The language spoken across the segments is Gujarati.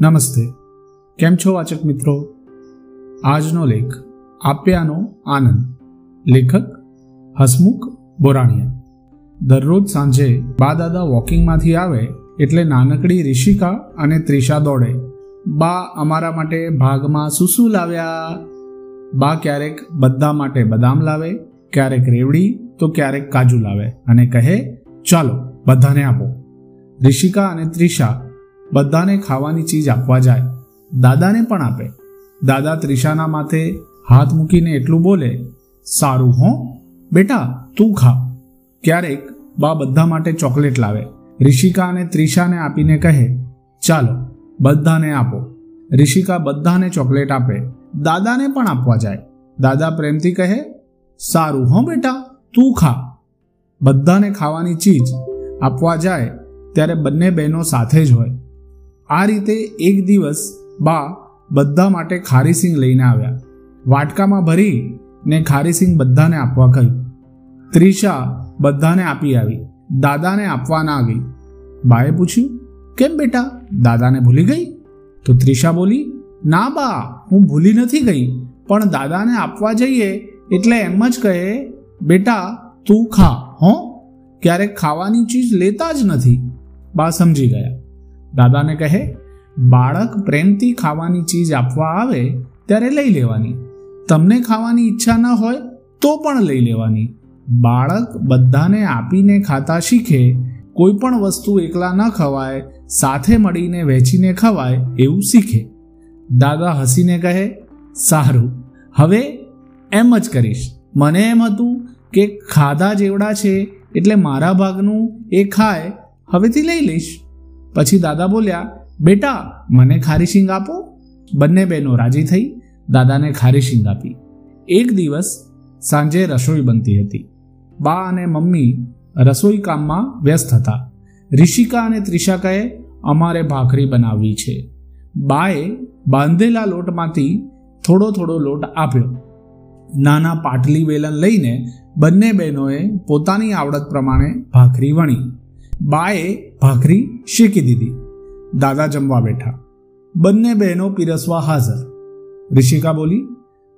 નમસ્તે. કેમ છો વાચક મિત્રો? આજનો લેખ આપ્યાનો આનંદ. લેખક હસમુખ બોરાણીયા. દરરોજ સાંજે બા દાદા વોકિંગમાંથી આવે એટલે નાનકડી રિષિકા અને ત્રિષા દોડે. બા અમારા માટે ભાગમાં શું શું લાવ્યા. બા ક્યારેક બધા માટે બદામ લાવે, ક્યારેક રેવડી, તો ક્યારેક કાજુ લાવે અને કહે, ચાલો, બધાને આપો. રિષિકા અને ત્રિષા બધાને ખાવાની ચીજ આપવા જાય. દાદાને પણ આપે. દાદા ત્રિષાના માથે હાથ મૂકીને એટલું બોલે, સારું હો, બેટા, તું ખા. ક્યારેક બા બધા માટે ચોકલેટ લાવે. રિષિકા અને ત્રિષાને આપીને કહે, ચાલો, બધાને આપો. રિષિકા બધાને ચોકલેટ આપે. દાદાને પણ આપવા જાય. દાદા પ્રેમથી કહે, સારું હો, બેટા, તું ખા. બધાને ખાવાની ચીજ આપવા જાય ત્યારે બંને બહેનો સાથે જ હોય. આ રીતે એક દિવસ બા બધા માટે ખારીસિંગ લઈને આવ્યા. વાટકામાં ભરી ને ખારીસિંગ બધાને આપવા કહી ત્રિષા બધાને આપી આવી. દાદાને આપવા ના ગઈ. બાએ પૂછ્યું, કેમ બેટા? દાદાને ભૂલી ગઈ? તો ત્રિષા બોલી, ના બા, હું ભૂલી નથી ગઈ, પણ દાદાને આપવા જઈએ એટલે એમ જ કહે, બેટા, તું ખા, હો. ક્યારેક ખાવાની ચીજ લેતા જ નથી બા સમજી ગયા. દાદાને કહે, બાળક પ્રેમથી ખાવાની ચીજ આપવા આવે ત્યારે લઈ લેવાની. તમને ખાવાની ઈચ્છા ન હોય તો પણ લઈ લેવાની. બાળક બધાને આપીને ખાતા શીખે, કોઈ પણ વસ્તુ એકલા ન ખવાય, સાથે મળીને વહેંચીને ખવાય એવું શીખે. દાદા હસીને કહે, સારું, હવે એમ જ કરીશ. મને એમ હતું કે ખાધા જેવડા છે એટલે મારા ભાગનું એ ખાય, હવેથી લઈ લઈશ. પછી દાદા બોલ્યા, બેટા, મને ખારી શીંગ આપો. બંને બહેનો રાજી થઈ દાદાને ખારી શીંગ આપી. એક દિવસ સાંજે રસોઈ બનતી હતી. બા અને મમ્મી રસોઈ કામમાં વ્યસ્ત હતા. રિષિકા અને ત્રિષા કહે અમારે ભાખરી બનાવવી છે. બાએ બાંધેલા લોટમાંથી થોડો થોડો લોટ આપ્યો. નાના પાટલી વેલણ લઈને બંને બહેનોએ પોતાની આવડત પ્રમાણે ભાખરી વણી. બાએ ભાખરી શેકી દીધી. દાદા જમવા બેઠા. બંને બહેનો પીરસવા હાજર. રિષિકા બોલી,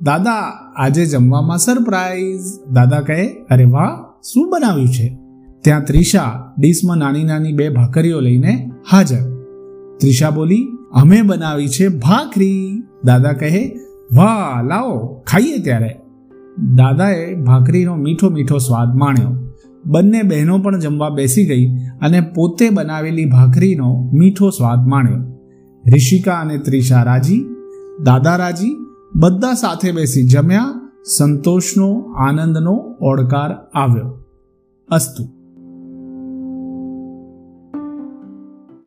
દાદા, આજે જમવામાં સરપ્રાઈઝ દાદા કહે, અરે વાહ, શું બનાવ્યું છે? ત્યાં ત્રિષા ડીશમાં નાની નાની બે ભાખરીઓ લઈને હાજર. ત્રિષા બોલી, અમે બનાવી છે ભાખરી. દાદા કહે, વાહ, લાવો, ખાઈએ ત્યારે. દાદાએ ભાખરીનો મીઠો મીઠો સ્વાદ માણ્યો. બંને બહેનો પણ જમવા બેસી ગઈ અને પોતે બનાવેલી ભાખરીનો મીઠો સ્વાદ માણ્યો. રિષિકા અને ત્રિષા રાજી, દાદા રાજી, બધા સાથે બેસી જમ્યા, સંતોષનો, આનંદનો ઓડકાર આવ્યો. અસ્તુ.